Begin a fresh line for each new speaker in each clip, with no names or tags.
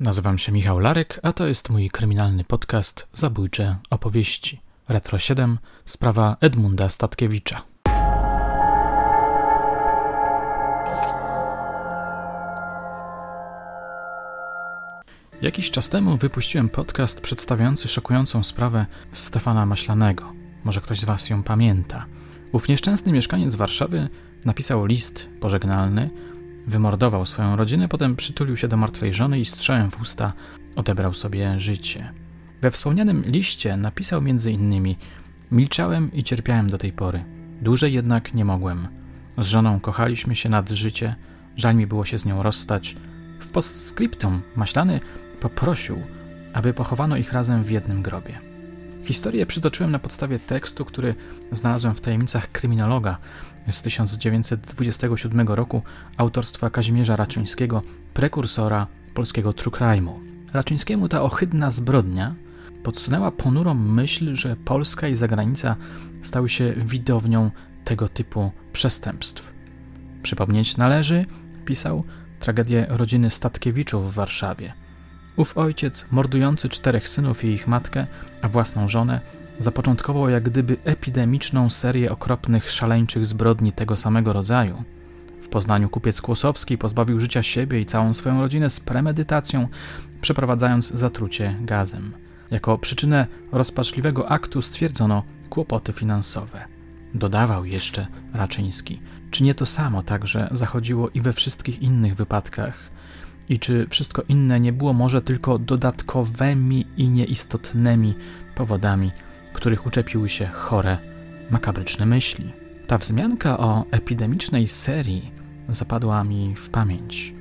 Nazywam się Michał Larek, a to jest mój kryminalny podcast Zabójcze opowieści. Retro 7, sprawa Edmunda Statkiewicza. Jakiś czas temu wypuściłem podcast przedstawiający szokującą sprawę Stefana Maślanego. Może ktoś z Was ją pamięta. Ów nieszczęsny mieszkaniec Warszawy napisał list pożegnalny, Wymordował swoją rodzinę, potem przytulił się do martwej żony i strzałem w usta odebrał sobie życie. We wspomnianym liście napisał między innymi Milczałem i cierpiałem do tej pory. Dłużej jednak nie mogłem. Z żoną kochaliśmy się nad życie, żal mi było się z nią rozstać. W postscriptum Maślany poprosił, aby pochowano ich razem w jednym grobie. Historię przytoczyłem na podstawie tekstu, który znalazłem w tajemnicach kryminologa z 1927 roku autorstwa Kazimierza Raczyńskiego, prekursora polskiego true crime'u. Raczyńskiemu ta ohydna zbrodnia podsunęła ponurą myśl, że Polska i zagranica stały się widownią tego typu przestępstw. Przypomnieć należy, pisał, tragedię rodziny Statkiewiczów w Warszawie – Ów ojciec, mordujący czterech synów i ich matkę, a własną żonę, zapoczątkował jak gdyby epidemiczną serię okropnych, szaleńczych zbrodni tego samego rodzaju. W Poznaniu kupiec Kłosowski pozbawił życia siebie i całą swoją rodzinę z premedytacją, przeprowadzając zatrucie gazem. Jako przyczynę rozpaczliwego aktu stwierdzono kłopoty finansowe. Dodawał jeszcze Raczyński. Czy nie to samo także zachodziło i we wszystkich innych wypadkach? I czy wszystko inne nie było może tylko dodatkowymi i nieistotnymi powodami, których uczepiły się chore, makabryczne myśli. Ta wzmianka o epidemicznej serii zapadła mi w pamięć.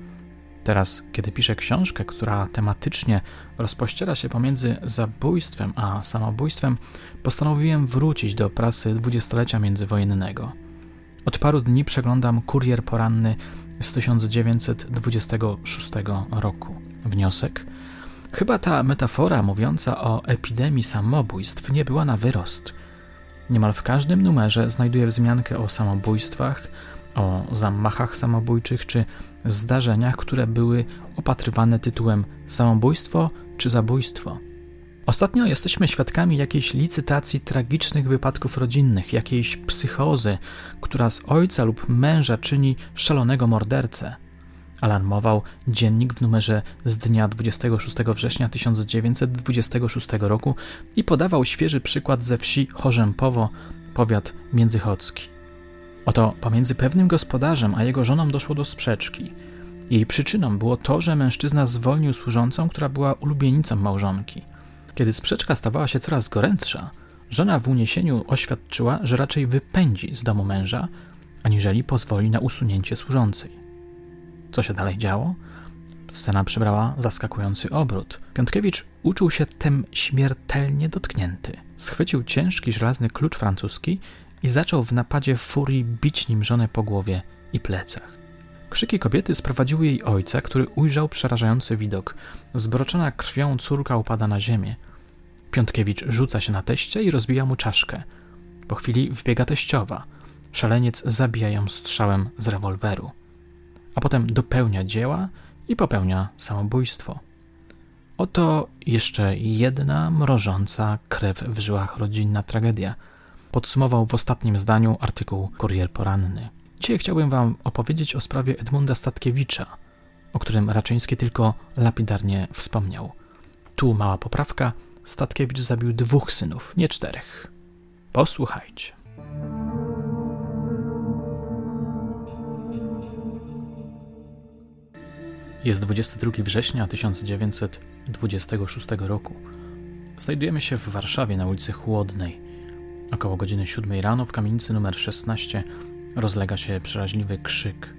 Teraz, kiedy piszę książkę, która tematycznie rozpościera się pomiędzy zabójstwem a samobójstwem, postanowiłem wrócić do prasy dwudziestolecia międzywojennego. Od paru dni przeglądam kurier poranny z 1926 roku. Wniosek? Chyba ta metafora mówiąca o epidemii samobójstw nie była na wyrost. Niemal w każdym numerze znajduję wzmiankę o samobójstwach, o zamachach samobójczych czy zdarzeniach, które były opatrywane tytułem samobójstwo czy zabójstwo. Ostatnio jesteśmy świadkami jakiejś licytacji tragicznych wypadków rodzinnych, jakiejś psychozy, która z ojca lub męża czyni szalonego mordercę. Alarmował dziennik w numerze z dnia 26 września 1926 roku i podawał świeży przykład ze wsi Chorzępowo, powiat międzychodzki. Oto pomiędzy pewnym gospodarzem a jego żoną doszło do sprzeczki. Jej przyczyną było to, że mężczyzna zwolnił służącą, która była ulubienicą małżonki. Kiedy sprzeczka stawała się coraz gorętsza, żona w uniesieniu oświadczyła, że raczej wypędzi z domu męża, aniżeli pozwoli na usunięcie służącej. Co się dalej działo? Scena przybrała zaskakujący obrót. Piątkiewicz uczuł się tym śmiertelnie dotknięty. Schwycił ciężki żelazny klucz francuski i zaczął w napadzie furii bić nim żonę po głowie i plecach. Krzyki kobiety sprowadziły jej ojca, który ujrzał przerażający widok. Zbroczona krwią córka upada na ziemię. Piątkiewicz rzuca się na teście i rozbija mu czaszkę. Po chwili wbiega teściowa. Szaleniec zabija ją strzałem z rewolweru. A potem dopełnia dzieła i popełnia samobójstwo. Oto jeszcze jedna mrożąca krew w żyłach rodzinna tragedia. Podsumował w ostatnim zdaniu artykuł Kurier Poranny. Dzisiaj chciałbym Wam opowiedzieć o sprawie Edmunda Statkiewicza, o którym Raczyński tylko lapidarnie wspomniał. Tu mała poprawka. Statkiewicz zabił dwóch synów, nie czterech. Posłuchajcie. Jest 22 września 1926 roku. Znajdujemy się w Warszawie na ulicy Chłodnej. Około godziny 7 rano w kamienicy numer 16 rozlega się przeraźliwy krzyk.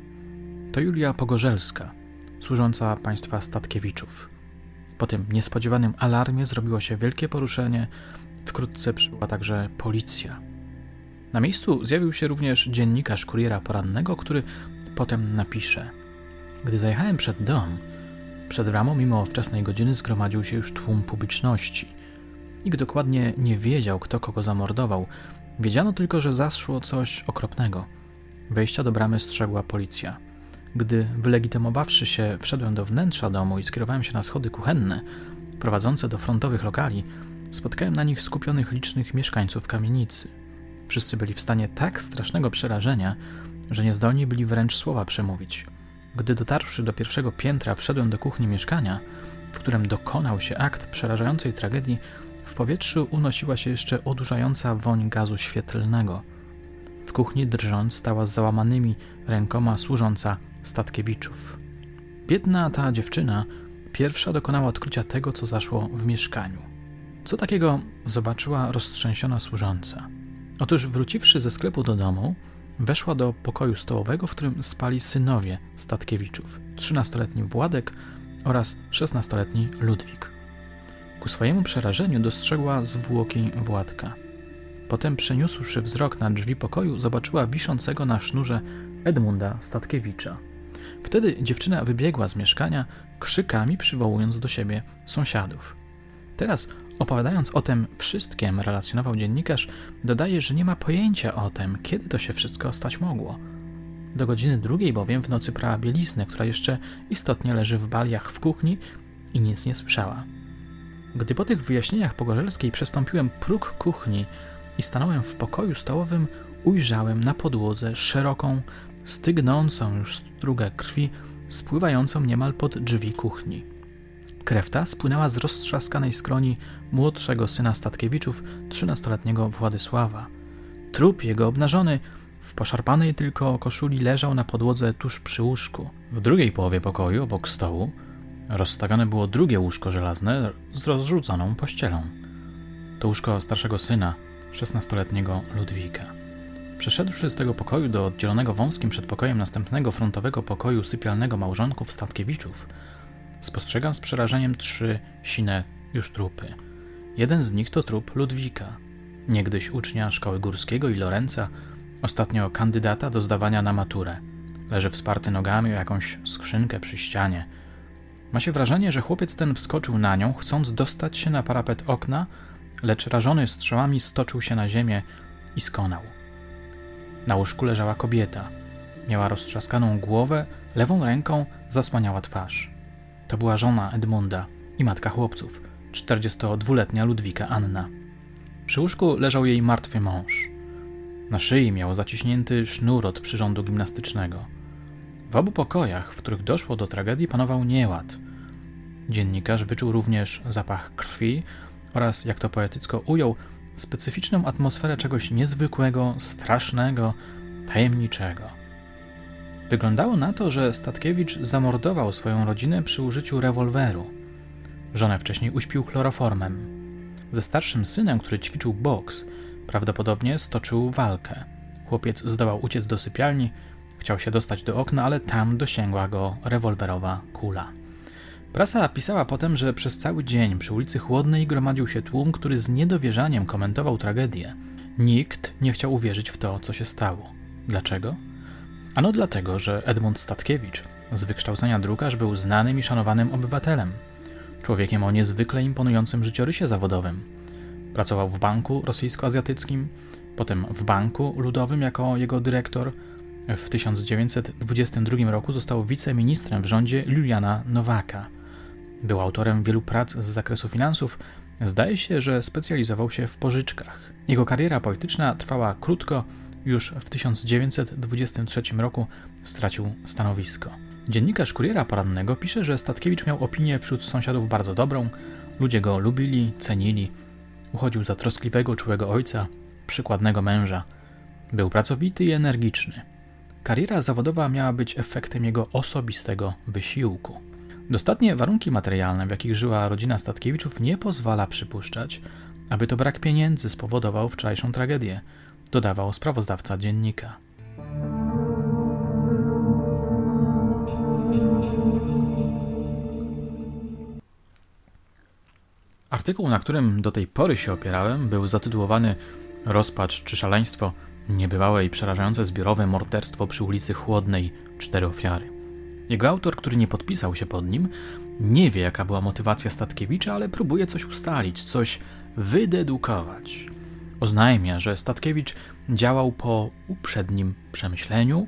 To Julia Pogorzelska, służąca państwa Statkiewiczów. Po tym niespodziewanym alarmie zrobiło się wielkie poruszenie, wkrótce przybyła także policja. Na miejscu zjawił się również dziennikarz kuriera porannego, który potem napisze. Gdy zajechałem przed dom, przed bramą mimo wczesnej godziny zgromadził się już tłum publiczności. Nikt dokładnie nie wiedział, kto kogo zamordował. Wiedziano tylko, że zaszło coś okropnego. Wejścia do bramy strzegła policja. Gdy wylegitymowawszy się, wszedłem do wnętrza domu i skierowałem się na schody kuchenne, prowadzące do frontowych lokali, spotkałem na nich skupionych licznych mieszkańców kamienicy. Wszyscy byli w stanie tak strasznego przerażenia, że niezdolni byli wręcz słowa przemówić. Gdy dotarłszy do pierwszego piętra, wszedłem do kuchni mieszkania, w którym dokonał się akt przerażającej tragedii, w powietrzu unosiła się jeszcze odurzająca woń gazu świetlnego. Kuchni drżąc stała z załamanymi rękoma służąca Statkiewiczów. Biedna ta dziewczyna pierwsza dokonała odkrycia tego, co zaszło w mieszkaniu. Co takiego zobaczyła roztrzęsiona służąca? Otóż wróciwszy ze sklepu do domu, weszła do pokoju stołowego, w którym spali synowie Statkiewiczów, 13-letni Władek oraz 16-letni Ludwik. Ku swojemu przerażeniu dostrzegła zwłoki Władka. Potem przeniósłszy wzrok na drzwi pokoju, zobaczyła wiszącego na sznurze Edmunda Statkiewicza. Wtedy dziewczyna wybiegła z mieszkania, krzykami przywołując do siebie sąsiadów. Teraz, opowiadając o tym wszystkim, relacjonował dziennikarz, dodaje, że nie ma pojęcia o tym, kiedy to się wszystko stać mogło. Do godziny drugiej bowiem w nocy prała bieliznę, która jeszcze istotnie leży w baliach w kuchni i nic nie słyszała. Gdy po tych wyjaśnieniach Pogorzelskiej przestąpiłem próg kuchni i stanąłem w pokoju stołowym, ujrzałem na podłodze szeroką, stygnącą już strugę krwi, spływającą niemal pod drzwi kuchni. Krew ta spłynęła z roztrzaskanej skroni młodszego syna Statkiewiczów, trzynastoletniego Władysława. Trup jego obnażony, w poszarpanej tylko koszuli leżał na podłodze tuż przy łóżku. W drugiej połowie pokoju, obok stołu, rozstawione było drugie łóżko żelazne z rozrzuconą pościelą. To łóżko starszego syna, szesnastoletniego Ludwika. Przeszedłszy z tego pokoju do oddzielonego wąskim przedpokojem następnego frontowego pokoju sypialnego małżonków Statkiewiczów, spostrzegam z przerażeniem trzy sine już trupy. Jeden z nich to trup Ludwika, niegdyś ucznia szkoły górskiego i Lorenza, ostatnio kandydata do zdawania na maturę. Leży wsparty nogami o jakąś skrzynkę przy ścianie. Ma się wrażenie, że chłopiec ten wskoczył na nią, chcąc dostać się na parapet okna, lecz rażony strzałami stoczył się na ziemię i skonał. Na łóżku leżała kobieta. Miała roztrzaskaną głowę, lewą ręką zasłaniała twarz. To była żona Edmunda i matka chłopców, 42-letnia Ludwika Anna. Przy łóżku leżał jej martwy mąż. Na szyi miał zaciśnięty sznur od przyrządu gimnastycznego. W obu pokojach, w których doszło do tragedii, panował nieład. Dziennikarz wyczuł również zapach krwi oraz, jak to poetycko ujął, specyficzną atmosferę czegoś niezwykłego, strasznego, tajemniczego. Wyglądało na to, że Statkiewicz zamordował swoją rodzinę przy użyciu rewolweru. Żonę wcześniej uśpił chloroformem. Ze starszym synem, który ćwiczył boks, prawdopodobnie stoczył walkę. Chłopiec zdołał uciec do sypialni, chciał się dostać do okna, ale tam dosięgła go rewolwerowa kula. Prasa pisała potem, że przez cały dzień przy ulicy Chłodnej gromadził się tłum, który z niedowierzaniem komentował tragedię. Nikt nie chciał uwierzyć w to, co się stało. Dlaczego? Ano dlatego, że Edmund Statkiewicz, z wykształcenia drukarz, był znanym i szanowanym obywatelem. Człowiekiem o niezwykle imponującym życiorysie zawodowym. Pracował w banku rosyjsko-azjatyckim, potem w banku ludowym jako jego dyrektor. W 1922 roku został wiceministrem w rządzie Juliana Nowaka. Był autorem wielu prac z zakresu finansów. Zdaje się, że specjalizował się w pożyczkach. Jego kariera polityczna trwała krótko, już w 1923 roku stracił stanowisko. Dziennikarz Kuriera Porannego pisze, że Statkiewicz miał opinię wśród sąsiadów bardzo dobrą, ludzie go lubili, cenili. Uchodził za troskliwego, czułego ojca, przykładnego męża. Był pracowity i energiczny. Kariera zawodowa miała być efektem jego osobistego wysiłku. Dostatnie warunki materialne, w jakich żyła rodzina Statkiewiczów, nie pozwala przypuszczać, aby to brak pieniędzy spowodował wczorajszą tragedię, dodawał sprawozdawca dziennika. Artykuł, na którym do tej pory się opierałem, był zatytułowany Rozpacz czy szaleństwo niebywałe i przerażające zbiorowe morderstwo przy ulicy Chłodnej cztery ofiary. Jego autor, który nie podpisał się pod nim, nie wie, jaka była motywacja Statkiewicza, ale próbuje coś ustalić, coś wydedukować. Oznajmia, że Statkiewicz działał po uprzednim przemyśleniu,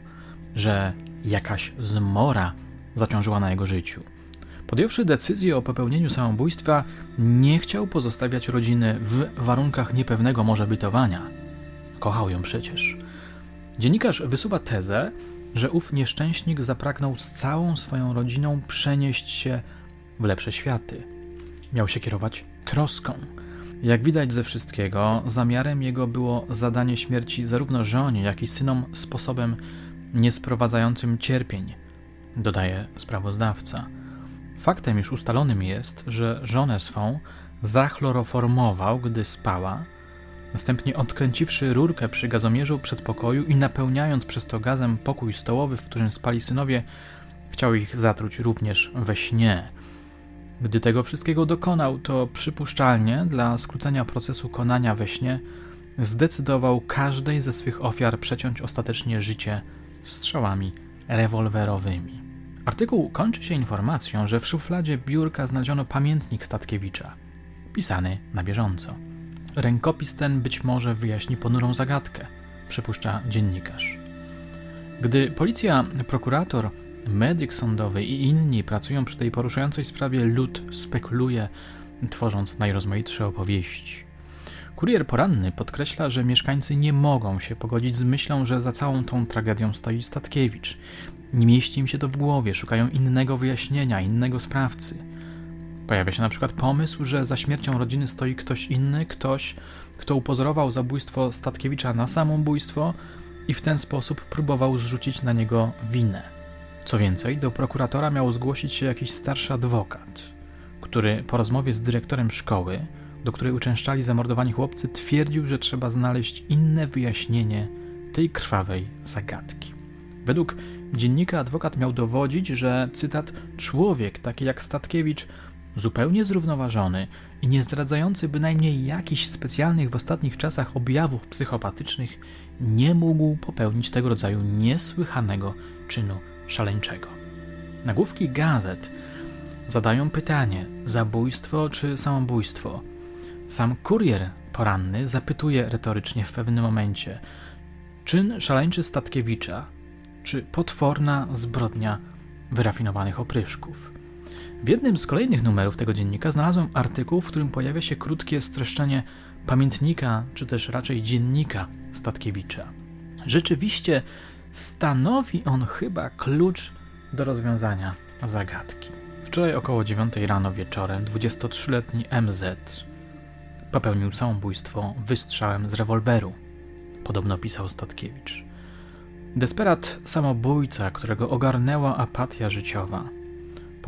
że jakaś zmora zaciążyła na jego życiu. Podjąwszy decyzję o popełnieniu samobójstwa, nie chciał pozostawiać rodziny w warunkach niepewnego może bytowania. Kochał ją przecież. Dziennikarz wysuwa tezę, że ów nieszczęśnik zapragnął z całą swoją rodziną przenieść się w lepsze światy. Miał się kierować troską. Jak widać ze wszystkiego, zamiarem jego było zadanie śmierci zarówno żonie, jak i synom sposobem niesprowadzającym cierpień, dodaje sprawozdawca. Faktem już ustalonym jest, że żonę swą zachloroformował, gdy spała, następnie odkręciwszy rurkę przy gazomierzu przedpokoju i napełniając przez to gazem pokój stołowy, w którym spali synowie, chciał ich zatruć również we śnie. Gdy tego wszystkiego dokonał, to przypuszczalnie dla skrócenia procesu konania we śnie zdecydował każdej ze swych ofiar przeciąć ostatecznie życie strzałami rewolwerowymi. Artykuł kończy się informacją, że w szufladzie biurka znaleziono pamiętnik Statkiewicza, pisany na bieżąco. Rękopis ten być może wyjaśni ponurą zagadkę, przypuszcza dziennikarz. Gdy policja, prokurator, medyk sądowy i inni pracują przy tej poruszającej sprawie, lud spekuluje, tworząc najrozmaitsze opowieści. Kurier poranny podkreśla, że mieszkańcy nie mogą się pogodzić z myślą, że za całą tą tragedią stoi Statkiewicz. Nie mieści im się to w głowie, szukają innego wyjaśnienia, innego sprawcy. Pojawia się na przykład pomysł, że za śmiercią rodziny stoi ktoś inny, ktoś, kto upozorował zabójstwo Statkiewicza na samobójstwo i w ten sposób próbował zrzucić na niego winę. Co więcej, do prokuratora miał zgłosić się jakiś starszy adwokat, który po rozmowie z dyrektorem szkoły, do której uczęszczali zamordowani chłopcy, twierdził, że trzeba znaleźć inne wyjaśnienie tej krwawej zagadki. Według dziennika adwokat miał dowodzić, że cytat człowiek taki jak Statkiewicz zupełnie zrównoważony i nie zdradzający bynajmniej jakichś specjalnych w ostatnich czasach objawów psychopatycznych, nie mógł popełnić tego rodzaju niesłychanego czynu szaleńczego. Nagłówki gazet zadają pytanie: zabójstwo czy samobójstwo? Sam kurier poranny zapytuje retorycznie w pewnym momencie: czyn szaleńczy Statkiewicza, czy potworna zbrodnia wyrafinowanych opryszków? W jednym z kolejnych numerów tego dziennika znalazłem artykuł, w którym pojawia się krótkie streszczenie pamiętnika, czy też raczej dziennika Statkiewicza. Rzeczywiście stanowi on chyba klucz do rozwiązania zagadki. Wczoraj około 9 rano wieczorem 23-letni MZ popełnił samobójstwo wystrzałem z rewolweru. Podobno pisał Statkiewicz. Desperat samobójca, którego ogarnęła apatia życiowa –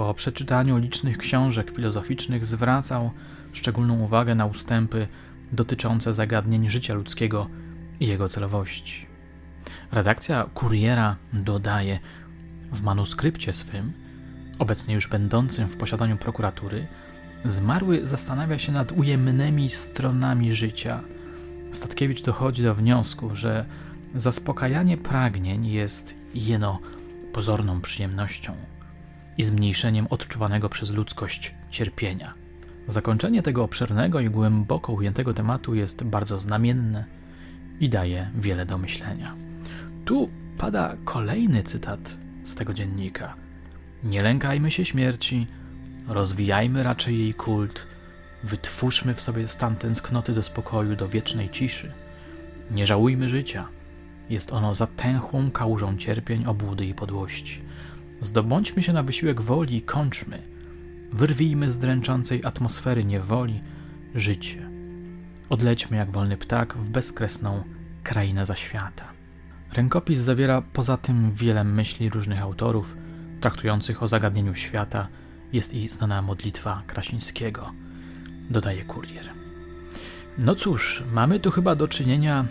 po przeczytaniu licznych książek filozoficznych zwracał szczególną uwagę na ustępy dotyczące zagadnień życia ludzkiego i jego celowości. Redakcja Kuriera dodaje w manuskrypcie swym, obecnie już będącym w posiadaniu prokuratury, zmarły zastanawia się nad ujemnymi stronami życia. Statkiewicz dochodzi do wniosku, że zaspokajanie pragnień jest jeno pozorną przyjemnością i zmniejszeniem odczuwanego przez ludzkość cierpienia. Zakończenie tego obszernego i głęboko ujętego tematu jest bardzo znamienne i daje wiele do myślenia. Tu pada kolejny cytat z tego dziennika. Nie lękajmy się śmierci, rozwijajmy raczej jej kult, wytwórzmy w sobie stan tęsknoty do spokoju, do wiecznej ciszy. Nie żałujmy życia. Jest ono zatęchłą kałużą cierpień, obłudy i podłości. Zdobądźmy się na wysiłek woli i kończmy. Wyrwijmy z dręczącej atmosfery niewoli życie. Odlećmy jak wolny ptak w bezkresną krainę zaświata. Rękopis zawiera poza tym wiele myśli różnych autorów traktujących o zagadnieniu świata. Jest i znana modlitwa Krasińskiego, dodaje kurier. No cóż, mamy tu chyba do czynienia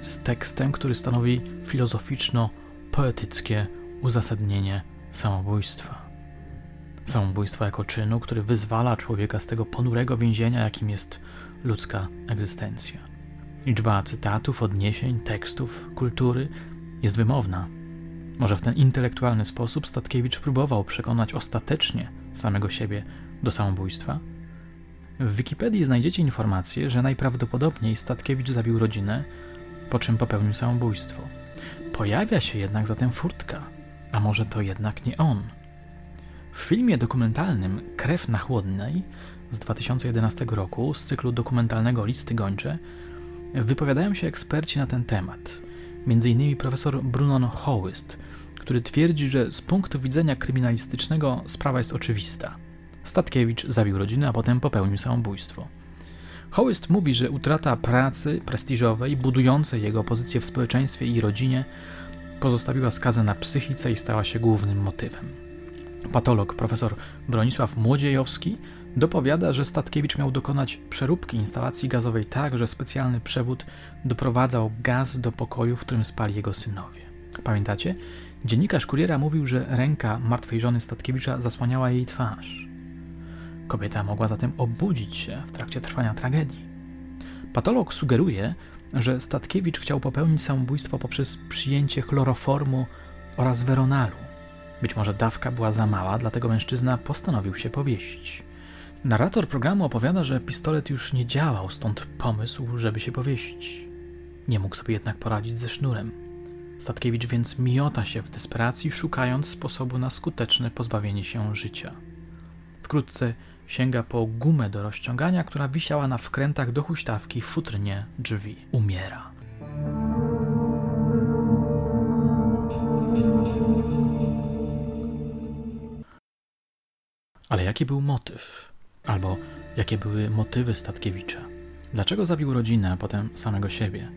z tekstem, który stanowi filozoficzno-poetyckie uzasadnienie samobójstwa. Samobójstwa jako czynu, który wyzwala człowieka z tego ponurego więzienia, jakim jest ludzka egzystencja. Liczba cytatów, odniesień, tekstów, kultury jest wymowna. Może w ten intelektualny sposób Statkiewicz próbował przekonać ostatecznie samego siebie do samobójstwa? W Wikipedii znajdziecie informację, że najprawdopodobniej Statkiewicz zabił rodzinę, po czym popełnił samobójstwo. Pojawia się jednak zatem furtka, a może to jednak nie on. W filmie dokumentalnym Krew na chłodnej z 2011 roku z cyklu dokumentalnego Listy Gończe wypowiadają się eksperci na ten temat. Między innymi profesor Brunon Hołyst, który twierdzi, że z punktu widzenia kryminalistycznego sprawa jest oczywista. Statkiewicz zabił rodzinę, a potem popełnił samobójstwo. Hołyst mówi, że utrata pracy prestiżowej, budującej jego pozycję w społeczeństwie i rodzinie, pozostawiła skazę na psychice i stała się głównym motywem. Patolog profesor Bronisław Młodziejowski dopowiada, że Statkiewicz miał dokonać przeróbki instalacji gazowej tak, że specjalny przewód doprowadzał gaz do pokoju, w którym spali jego synowie. Pamiętacie? Dziennikarz kuriera mówił, że ręka martwej żony Statkiewicza zasłaniała jej twarz. Kobieta mogła zatem obudzić się w trakcie trwania tragedii. Patolog sugeruje, że Statkiewicz chciał popełnić samobójstwo poprzez przyjęcie chloroformu oraz weronalu. Być może dawka była za mała, dlatego mężczyzna postanowił się powiesić. Narrator programu opowiada, że pistolet już nie działał, stąd pomysł, żeby się powiesić. Nie mógł sobie jednak poradzić ze sznurem. Statkiewicz więc miota się w desperacji, szukając sposobu na skuteczne pozbawienie się życia. Wkrótce sięga po gumę do rozciągania, która wisiała na wkrętach do huśtawki w futrynie drzwi. Umiera. Ale jaki był motyw? Albo jakie były motywy Statkiewicza? Dlaczego zabił rodzinę, a potem samego siebie?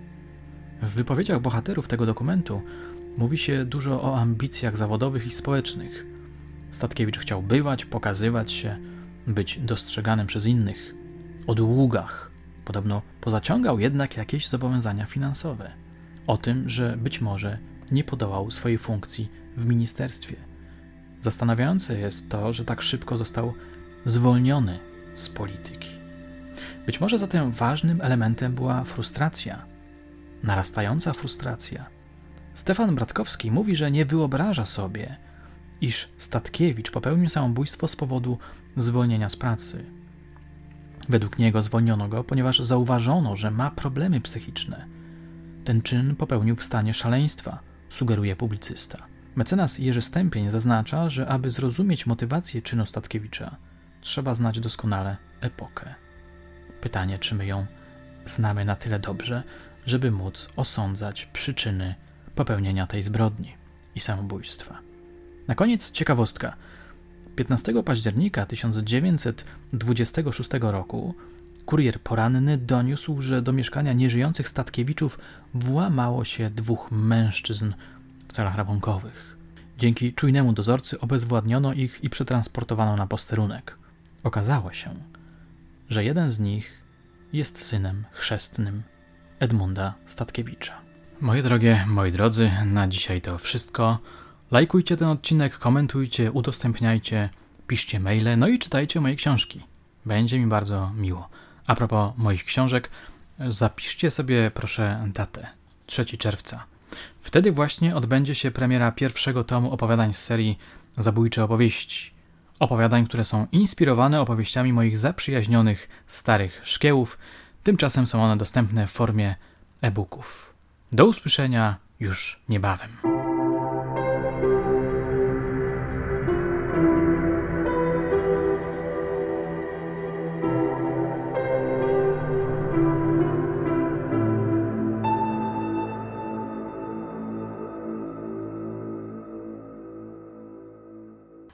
W wypowiedziach bohaterów tego dokumentu mówi się dużo o ambicjach zawodowych i społecznych. Statkiewicz chciał bywać, pokazywać się, być dostrzeganym przez innych. O długach. Podobno pozaciągał jednak jakieś zobowiązania finansowe. O tym, że być może nie podołał swojej funkcji w ministerstwie. Zastanawiające jest to, że tak szybko został zwolniony z polityki. Być może zatem ważnym elementem była frustracja, narastająca frustracja. Stefan Bratkowski mówi, że nie wyobraża sobie, iż Statkiewicz popełnił samobójstwo z powodu zwolnienia z pracy. Według niego zwolniono go, ponieważ zauważono, że ma problemy psychiczne. Ten czyn popełnił w stanie szaleństwa, sugeruje publicysta. Mecenas Jerzy Stępień zaznacza, że aby zrozumieć motywację czynu Statkiewicza, trzeba znać doskonale epokę. Pytanie, czy my ją znamy na tyle dobrze, żeby móc osądzać przyczyny popełnienia tej zbrodni i samobójstwa. Na koniec ciekawostka. 15 października 1926 roku kurier poranny doniósł, że do mieszkania nieżyjących Statkiewiczów włamało się dwóch mężczyzn w celach rabunkowych. Dzięki czujnemu dozorcy obezwładniono ich i przetransportowano na posterunek. Okazało się, że jeden z nich jest synem chrzestnym Edmunda Statkiewicza. Moje drogie, moi drodzy, na dzisiaj to wszystko. Lajkujcie ten odcinek, komentujcie, udostępniajcie, piszcie maile, no i czytajcie moje książki. Będzie mi bardzo miło. A propos moich książek, zapiszcie sobie proszę datę 3 czerwca. Wtedy właśnie odbędzie się premiera pierwszego tomu opowiadań z serii Zabójcze opowieści. Opowiadań, które są inspirowane opowieściami moich zaprzyjaźnionych starych szkiełów. Tymczasem są one dostępne w formie e-booków. Do usłyszenia już niebawem.